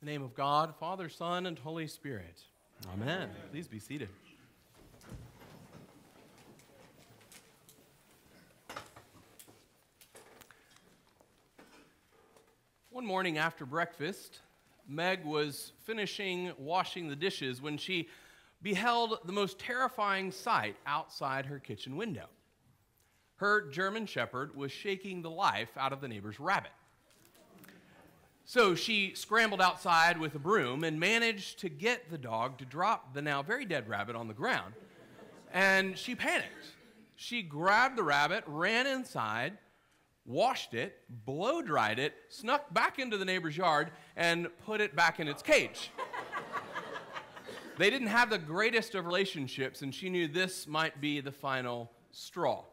In the name of God, Father, Son, and Holy Spirit. Amen. Please be seated. One morning after breakfast, Meg was finishing washing the dishes when she beheld the most terrifying sight outside her kitchen window. Her German Shepherd was shaking the life out of the neighbor's rabbit. So she scrambled outside with a broom and managed to get the dog to drop the now very dead rabbit on the ground. And she panicked. She grabbed the rabbit, ran inside, washed it, blow dried it, snuck back into the neighbor's yard, and put it back in its cage. they didn't have the greatest of relationships, and she knew this might be the final straw.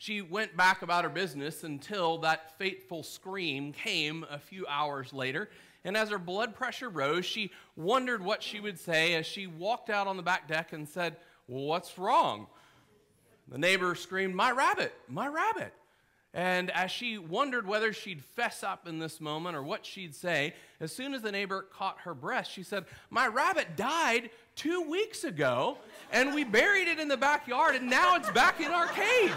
She went back about her business until that fateful scream came a few hours later. And as her blood pressure rose, she wondered what she would say as she walked out on the back deck and said, Well, what's wrong? The neighbor screamed, My rabbit, my rabbit. And as she wondered whether she'd fess up in this moment or what she'd say, as soon as the neighbor caught her breath, she said, My rabbit died two weeks ago, and we buried it in the backyard, and now it's back in our cage.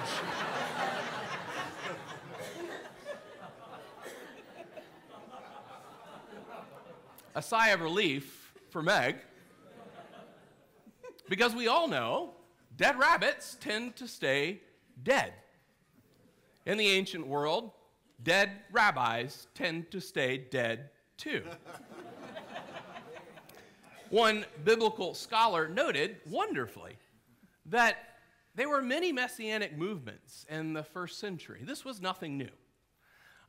A sigh of relief for Meg, because we all know dead rabbits tend to stay dead. In the ancient world, dead rabbis tend to stay dead too. One biblical scholar noted wonderfully that there were many messianic movements in the first century. This was nothing new.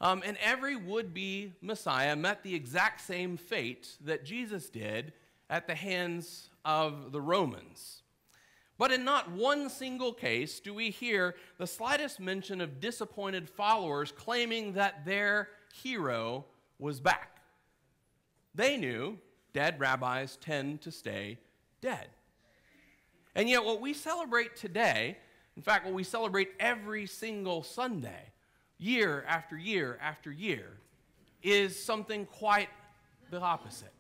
Um, and every would be Messiah met the exact same fate that Jesus did at the hands of the Romans. But in not one single case do we hear the slightest mention of disappointed followers claiming that their hero was back. They knew dead rabbis tend to stay dead. And yet, what we celebrate today, in fact, what we celebrate every single Sunday, year after year after year, is something quite the opposite.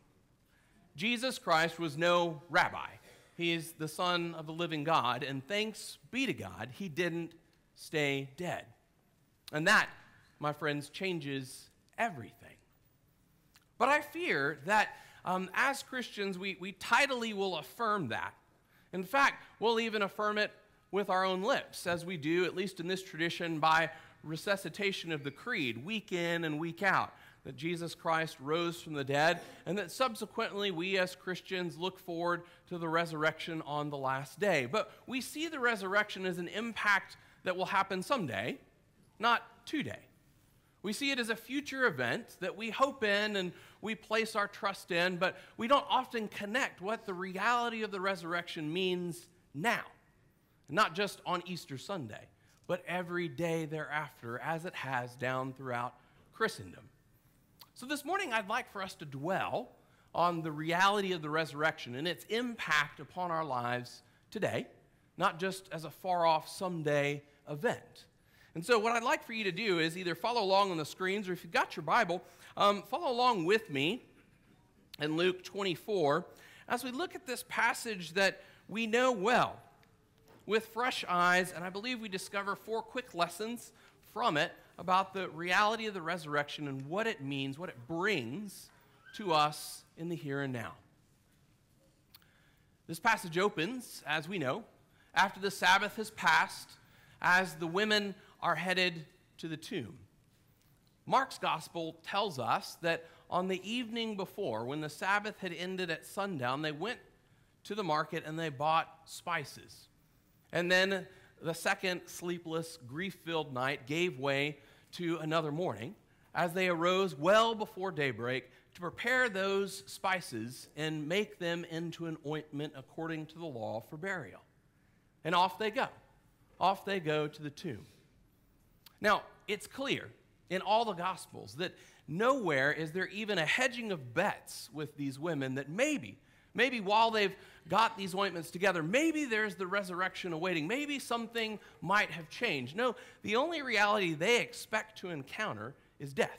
Jesus Christ was no rabbi. He is the Son of the living God, and thanks be to God, he didn't stay dead. And that, my friends, changes everything. But I fear that um, as Christians, we, we tidily will affirm that. In fact, we'll even affirm it with our own lips, as we do, at least in this tradition, by resuscitation of the creed, week in and week out that Jesus Christ rose from the dead, and that subsequently we as Christians look forward to the resurrection on the last day. But we see the resurrection as an impact that will happen someday, not today. We see it as a future event that we hope in and we place our trust in, but we don't often connect what the reality of the resurrection means now. Not just on Easter Sunday, but every day thereafter, as it has down throughout Christendom. So, this morning, I'd like for us to dwell on the reality of the resurrection and its impact upon our lives today, not just as a far off someday event. And so, what I'd like for you to do is either follow along on the screens or if you've got your Bible, um, follow along with me in Luke 24 as we look at this passage that we know well with fresh eyes, and I believe we discover four quick lessons from it about the reality of the resurrection and what it means, what it brings to us in the here and now. This passage opens, as we know, after the Sabbath has passed, as the women are headed to the tomb. Mark's gospel tells us that on the evening before, when the Sabbath had ended at sundown, they went to the market and they bought spices. And then the second sleepless, grief filled night gave way to another morning as they arose well before daybreak to prepare those spices and make them into an ointment according to the law for burial. And off they go. Off they go to the tomb. Now, it's clear in all the Gospels that nowhere is there even a hedging of bets with these women that maybe, maybe while they've got these ointments together, maybe there's the resurrection awaiting. Maybe something might have changed. No, the only reality they expect to encounter is death.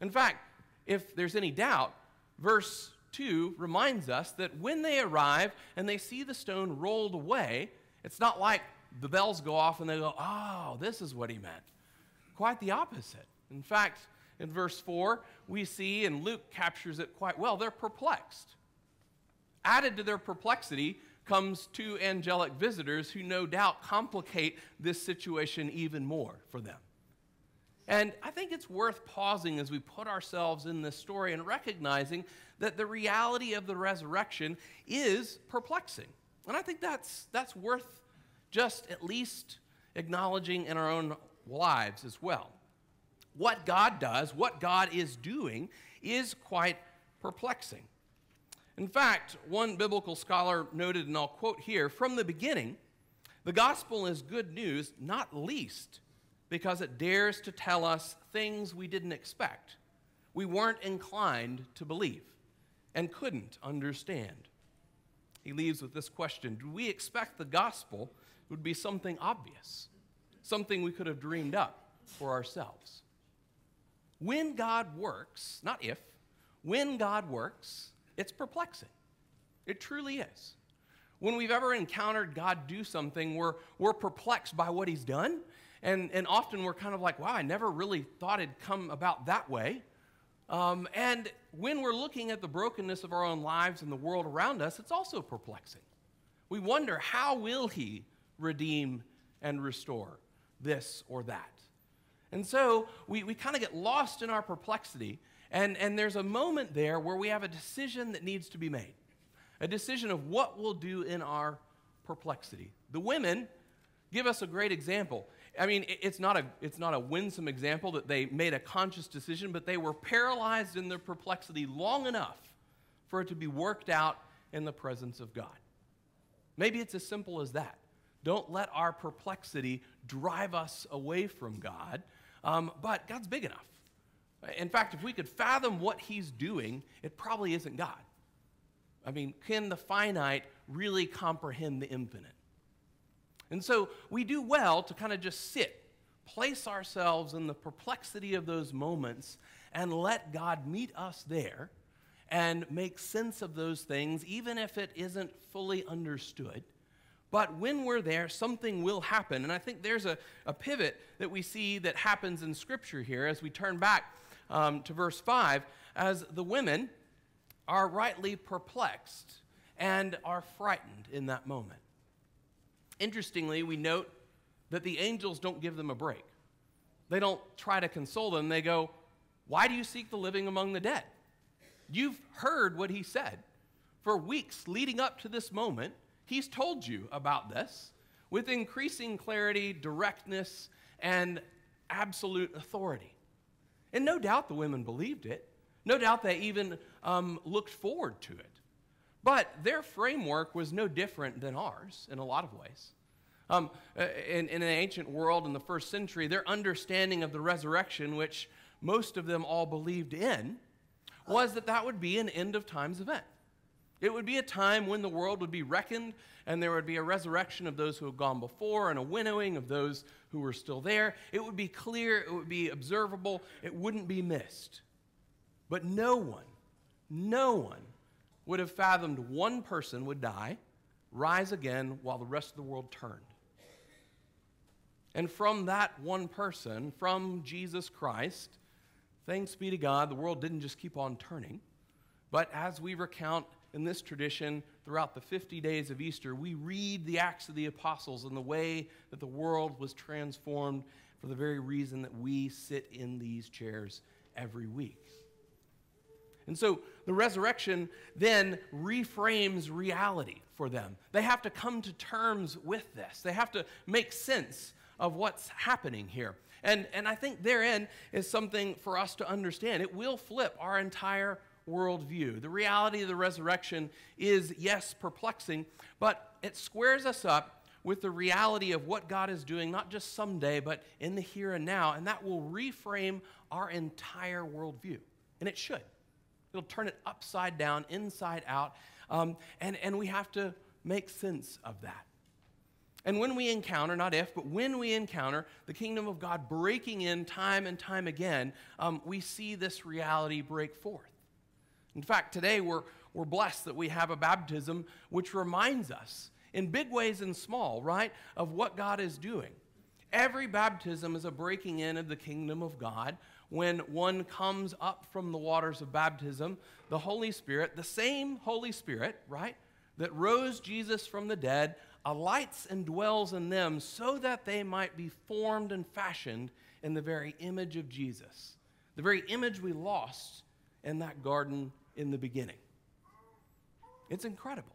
In fact, if there's any doubt, verse 2 reminds us that when they arrive and they see the stone rolled away, it's not like the bells go off and they go, oh, this is what he meant. Quite the opposite. In fact, in verse 4, we see, and Luke captures it quite well, they're perplexed. Added to their perplexity comes two angelic visitors who no doubt complicate this situation even more for them. And I think it's worth pausing as we put ourselves in this story and recognizing that the reality of the resurrection is perplexing. And I think that's, that's worth just at least acknowledging in our own lives as well. What God does, what God is doing, is quite perplexing. In fact, one biblical scholar noted, and I'll quote here from the beginning, the gospel is good news, not least because it dares to tell us things we didn't expect, we weren't inclined to believe, and couldn't understand. He leaves with this question Do we expect the gospel would be something obvious, something we could have dreamed up for ourselves? When God works, not if, when God works, it's perplexing. It truly is. When we've ever encountered God do something, we're, we're perplexed by what He's done and, and often we're kind of like, wow, I never really thought it'd come about that way. Um, and when we're looking at the brokenness of our own lives and the world around us, it's also perplexing. We wonder, how will He redeem and restore this or that? And so we, we kind of get lost in our perplexity, and, and there's a moment there where we have a decision that needs to be made a decision of what we'll do in our perplexity. The women give us a great example. I mean, it's not, a, it's not a winsome example that they made a conscious decision, but they were paralyzed in their perplexity long enough for it to be worked out in the presence of God. Maybe it's as simple as that. Don't let our perplexity drive us away from God, um, but God's big enough. In fact, if we could fathom what He's doing, it probably isn't God. I mean, can the finite really comprehend the infinite? And so we do well to kind of just sit, place ourselves in the perplexity of those moments, and let God meet us there and make sense of those things, even if it isn't fully understood. But when we're there, something will happen. And I think there's a, a pivot that we see that happens in Scripture here as we turn back um, to verse 5, as the women are rightly perplexed and are frightened in that moment. Interestingly, we note that the angels don't give them a break. They don't try to console them. They go, Why do you seek the living among the dead? You've heard what he said. For weeks leading up to this moment, he's told you about this with increasing clarity, directness, and absolute authority. And no doubt the women believed it. No doubt they even um, looked forward to it. But their framework was no different than ours in a lot of ways. Um, uh, in, in an ancient world in the first century, their understanding of the resurrection, which most of them all believed in, was that that would be an end of times event. It would be a time when the world would be reckoned and there would be a resurrection of those who had gone before and a winnowing of those who were still there. It would be clear, it would be observable, it wouldn't be missed. But no one, no one would have fathomed one person would die, rise again while the rest of the world turned. And from that one person, from Jesus Christ, thanks be to God, the world didn't just keep on turning. But as we recount in this tradition throughout the 50 days of Easter, we read the Acts of the Apostles and the way that the world was transformed for the very reason that we sit in these chairs every week. And so the resurrection then reframes reality for them. They have to come to terms with this, they have to make sense of what's happening here. And, and I think therein is something for us to understand. It will flip our entire worldview. The reality of the resurrection is, yes, perplexing, but it squares us up with the reality of what God is doing, not just someday, but in the here and now. And that will reframe our entire worldview. And it should. It'll turn it upside down, inside out. Um, and, and we have to make sense of that. And when we encounter, not if, but when we encounter the kingdom of God breaking in time and time again, um, we see this reality break forth. In fact, today we're, we're blessed that we have a baptism which reminds us, in big ways and small, right, of what God is doing. Every baptism is a breaking in of the kingdom of God. When one comes up from the waters of baptism, the Holy Spirit, the same Holy Spirit, right, that rose Jesus from the dead, alights and dwells in them so that they might be formed and fashioned in the very image of Jesus, the very image we lost in that garden in the beginning. It's incredible.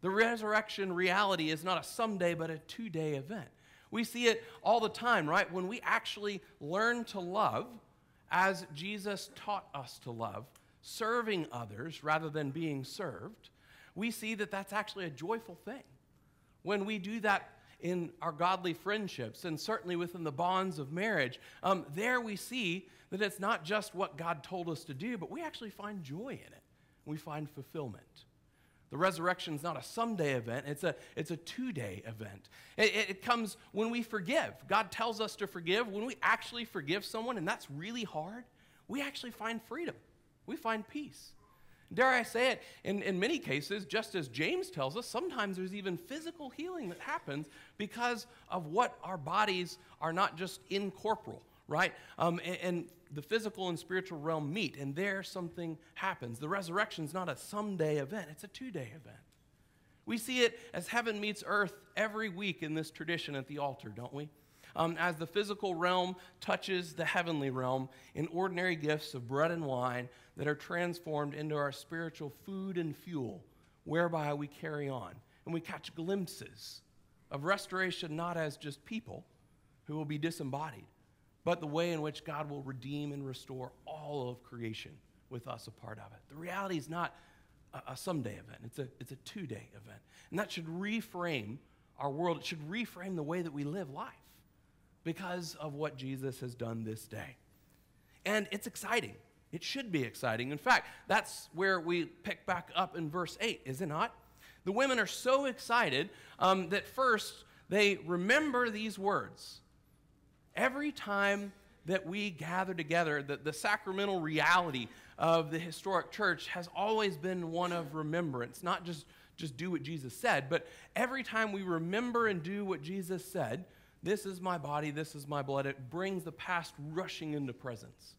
The resurrection reality is not a someday, but a two day event. We see it all the time, right? When we actually learn to love as Jesus taught us to love, serving others rather than being served, we see that that's actually a joyful thing. When we do that in our godly friendships and certainly within the bonds of marriage, um, there we see that it's not just what God told us to do, but we actually find joy in it. We find fulfillment. The resurrection is not a someday event, it's a, it's a two day event. It, it, it, comes when we forgive. God tells us to forgive. When we actually forgive someone, and that's really hard, we actually find freedom, we find peace. Dare I say it, in, in many cases, just as James tells us, sometimes there's even physical healing that happens because of what our bodies are not just incorporeal, right? Um, and, and the physical and spiritual realm meet, and there something happens. The resurrection is not a someday event, it's a two day event. We see it as heaven meets earth every week in this tradition at the altar, don't we? Um, as the physical realm touches the heavenly realm in ordinary gifts of bread and wine that are transformed into our spiritual food and fuel, whereby we carry on. And we catch glimpses of restoration not as just people who will be disembodied, but the way in which God will redeem and restore all of creation with us a part of it. The reality is not a, a someday event, it's a, it's a two day event. And that should reframe our world, it should reframe the way that we live life because of what Jesus has done this day. And it's exciting. It should be exciting. In fact, that's where we pick back up in verse 8, is it not? The women are so excited um, that first they remember these words every time that we gather together, the, the sacramental reality of the historic church has always been one of remembrance, not just, just do what Jesus said, but every time we remember and do what Jesus said, this is my body, this is my blood, it brings the past rushing into presence.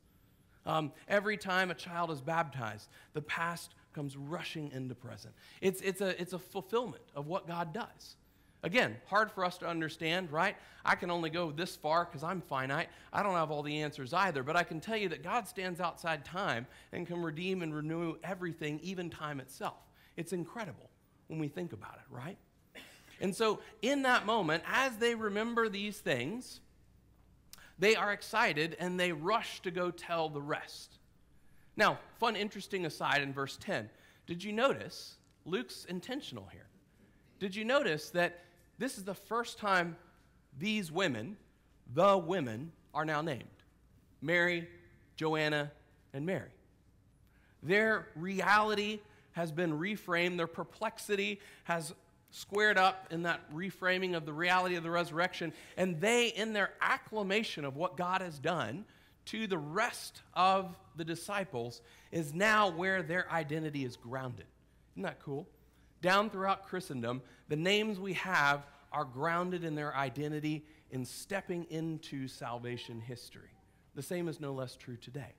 Um, every time a child is baptized, the past comes rushing into present. It's, it's, a, it's a fulfillment of what God does. Again, hard for us to understand, right? I can only go this far because I'm finite. I don't have all the answers either, but I can tell you that God stands outside time and can redeem and renew everything, even time itself. It's incredible when we think about it, right? And so, in that moment, as they remember these things, they are excited and they rush to go tell the rest. Now, fun, interesting aside in verse 10. Did you notice Luke's intentional here? Did you notice that this is the first time these women, the women, are now named Mary, Joanna, and Mary. Their reality has been reframed, their perplexity has squared up in that reframing of the reality of the resurrection, and they, in their acclamation of what God has done to the rest of the disciples, is now where their identity is grounded. Isn't that cool? Down throughout Christendom, the names we have are grounded in their identity in stepping into salvation history. The same is no less true today.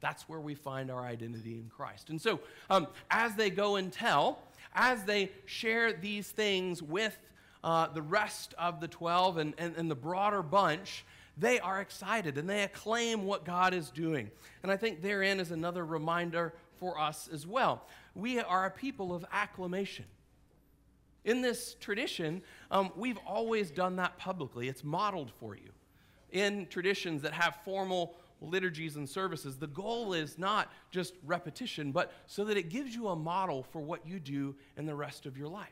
That's where we find our identity in Christ. And so, um, as they go and tell, as they share these things with uh, the rest of the 12 and, and, and the broader bunch, they are excited and they acclaim what God is doing. And I think therein is another reminder for us as well. We are a people of acclamation. In this tradition, um, we've always done that publicly. It's modeled for you. In traditions that have formal liturgies and services, the goal is not just repetition, but so that it gives you a model for what you do in the rest of your life.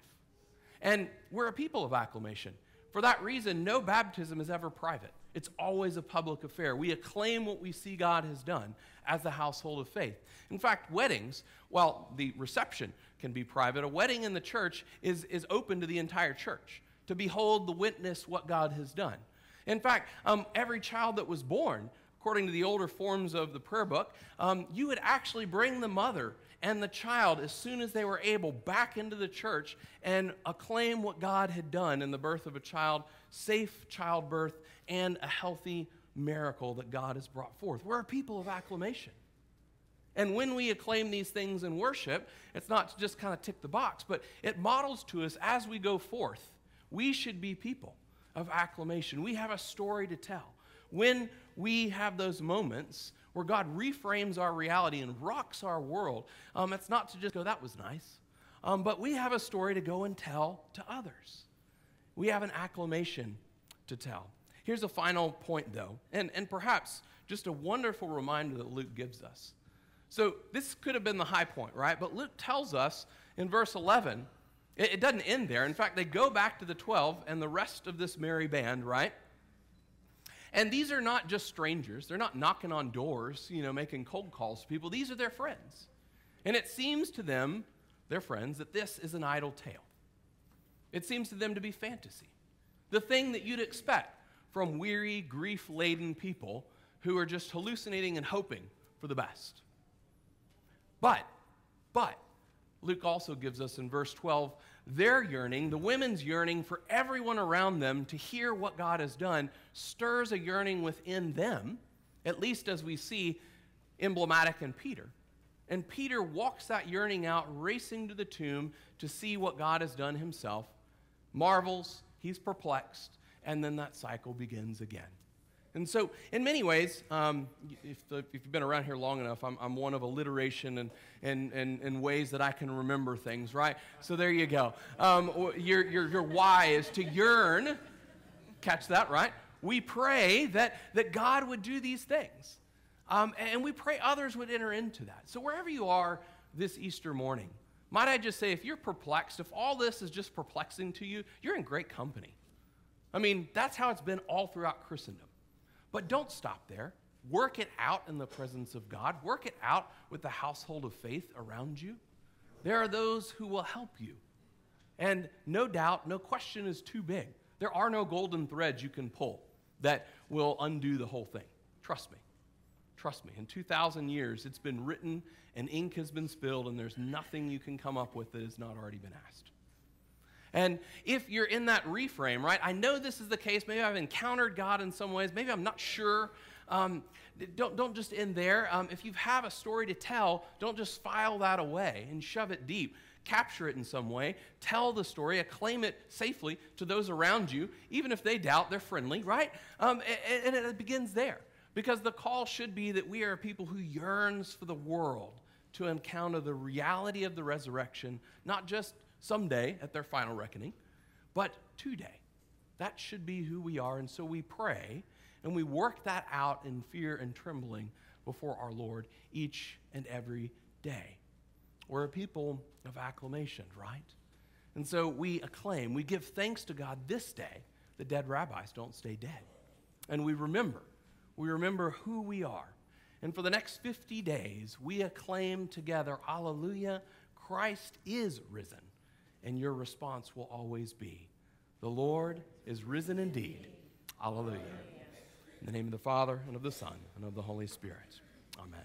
And we're a people of acclamation. For that reason, no baptism is ever private. It's always a public affair. We acclaim what we see God has done as the household of faith. In fact, weddings, while the reception can be private, a wedding in the church is, is open to the entire church, to behold the witness what God has done. In fact, um, every child that was born, according to the older forms of the prayer book, um, you would actually bring the mother and the child, as soon as they were able, back into the church and acclaim what God had done in the birth of a child, safe childbirth, and a healthy miracle that God has brought forth. We're a people of acclamation. And when we acclaim these things in worship, it's not to just kind of tick the box, but it models to us as we go forth. We should be people of acclamation. We have a story to tell. When we have those moments where God reframes our reality and rocks our world, um, it's not to just go, that was nice, um, but we have a story to go and tell to others. We have an acclamation to tell. Here's a final point, though, and, and perhaps just a wonderful reminder that Luke gives us. So, this could have been the high point, right? But Luke tells us in verse 11, it, it doesn't end there. In fact, they go back to the 12 and the rest of this merry band, right? And these are not just strangers. They're not knocking on doors, you know, making cold calls to people. These are their friends. And it seems to them, their friends, that this is an idle tale. It seems to them to be fantasy. The thing that you'd expect from weary, grief laden people who are just hallucinating and hoping for the best. But, but, Luke also gives us in verse 12 their yearning, the women's yearning for everyone around them to hear what God has done, stirs a yearning within them, at least as we see emblematic in Peter. And Peter walks that yearning out, racing to the tomb to see what God has done himself, marvels, he's perplexed, and then that cycle begins again. And so, in many ways, um, if, if, you've been around here long enough, I'm, I'm one of alliteration and, and, and, and, ways that I can remember things, right? So there you go. Um, your, your, your why is to yearn. Catch that, right? We pray that, that God would do these things. Um, and we pray others would enter into that. So wherever you are this Easter morning, might I just say, if you're perplexed, if all this is just perplexing to you, you're in great company. I mean, that's how it's been all throughout Christendom. But don't stop there. Work it out in the presence of God. Work it out with the household of faith around you. There are those who will help you. And no doubt, no question is too big. There are no golden threads you can pull that will undo the whole thing. Trust me. Trust me. In 2,000 years, it's been written and ink has been spilled, and there's nothing you can come up with that has not already been asked. And if you're in that reframe, right, I know this is the case. Maybe I've encountered God in some ways. Maybe I'm not sure. Um, don't, don't just end there. Um, if you have a story to tell, don't just file that away and shove it deep. Capture it in some way. Tell the story. Acclaim it safely to those around you. Even if they doubt, they're friendly, right? Um, and, and it begins there. Because the call should be that we are people who yearns for the world to encounter the reality of the resurrection, not just someday at their final reckoning, but today. That should be who we are. And so we pray and we work that out in fear and trembling before our Lord each and every day. We're a people of acclamation, right? And so we acclaim, we give thanks to God this day. The dead rabbis don't stay dead. And we remember, we remember who we are. And for the next 50 days, we acclaim together, Alleluia, Christ is risen and your response will always be, The Lord is risen indeed. Alleluia. In the name of the Father, and of the Son, and of the Holy Spirit. Amen.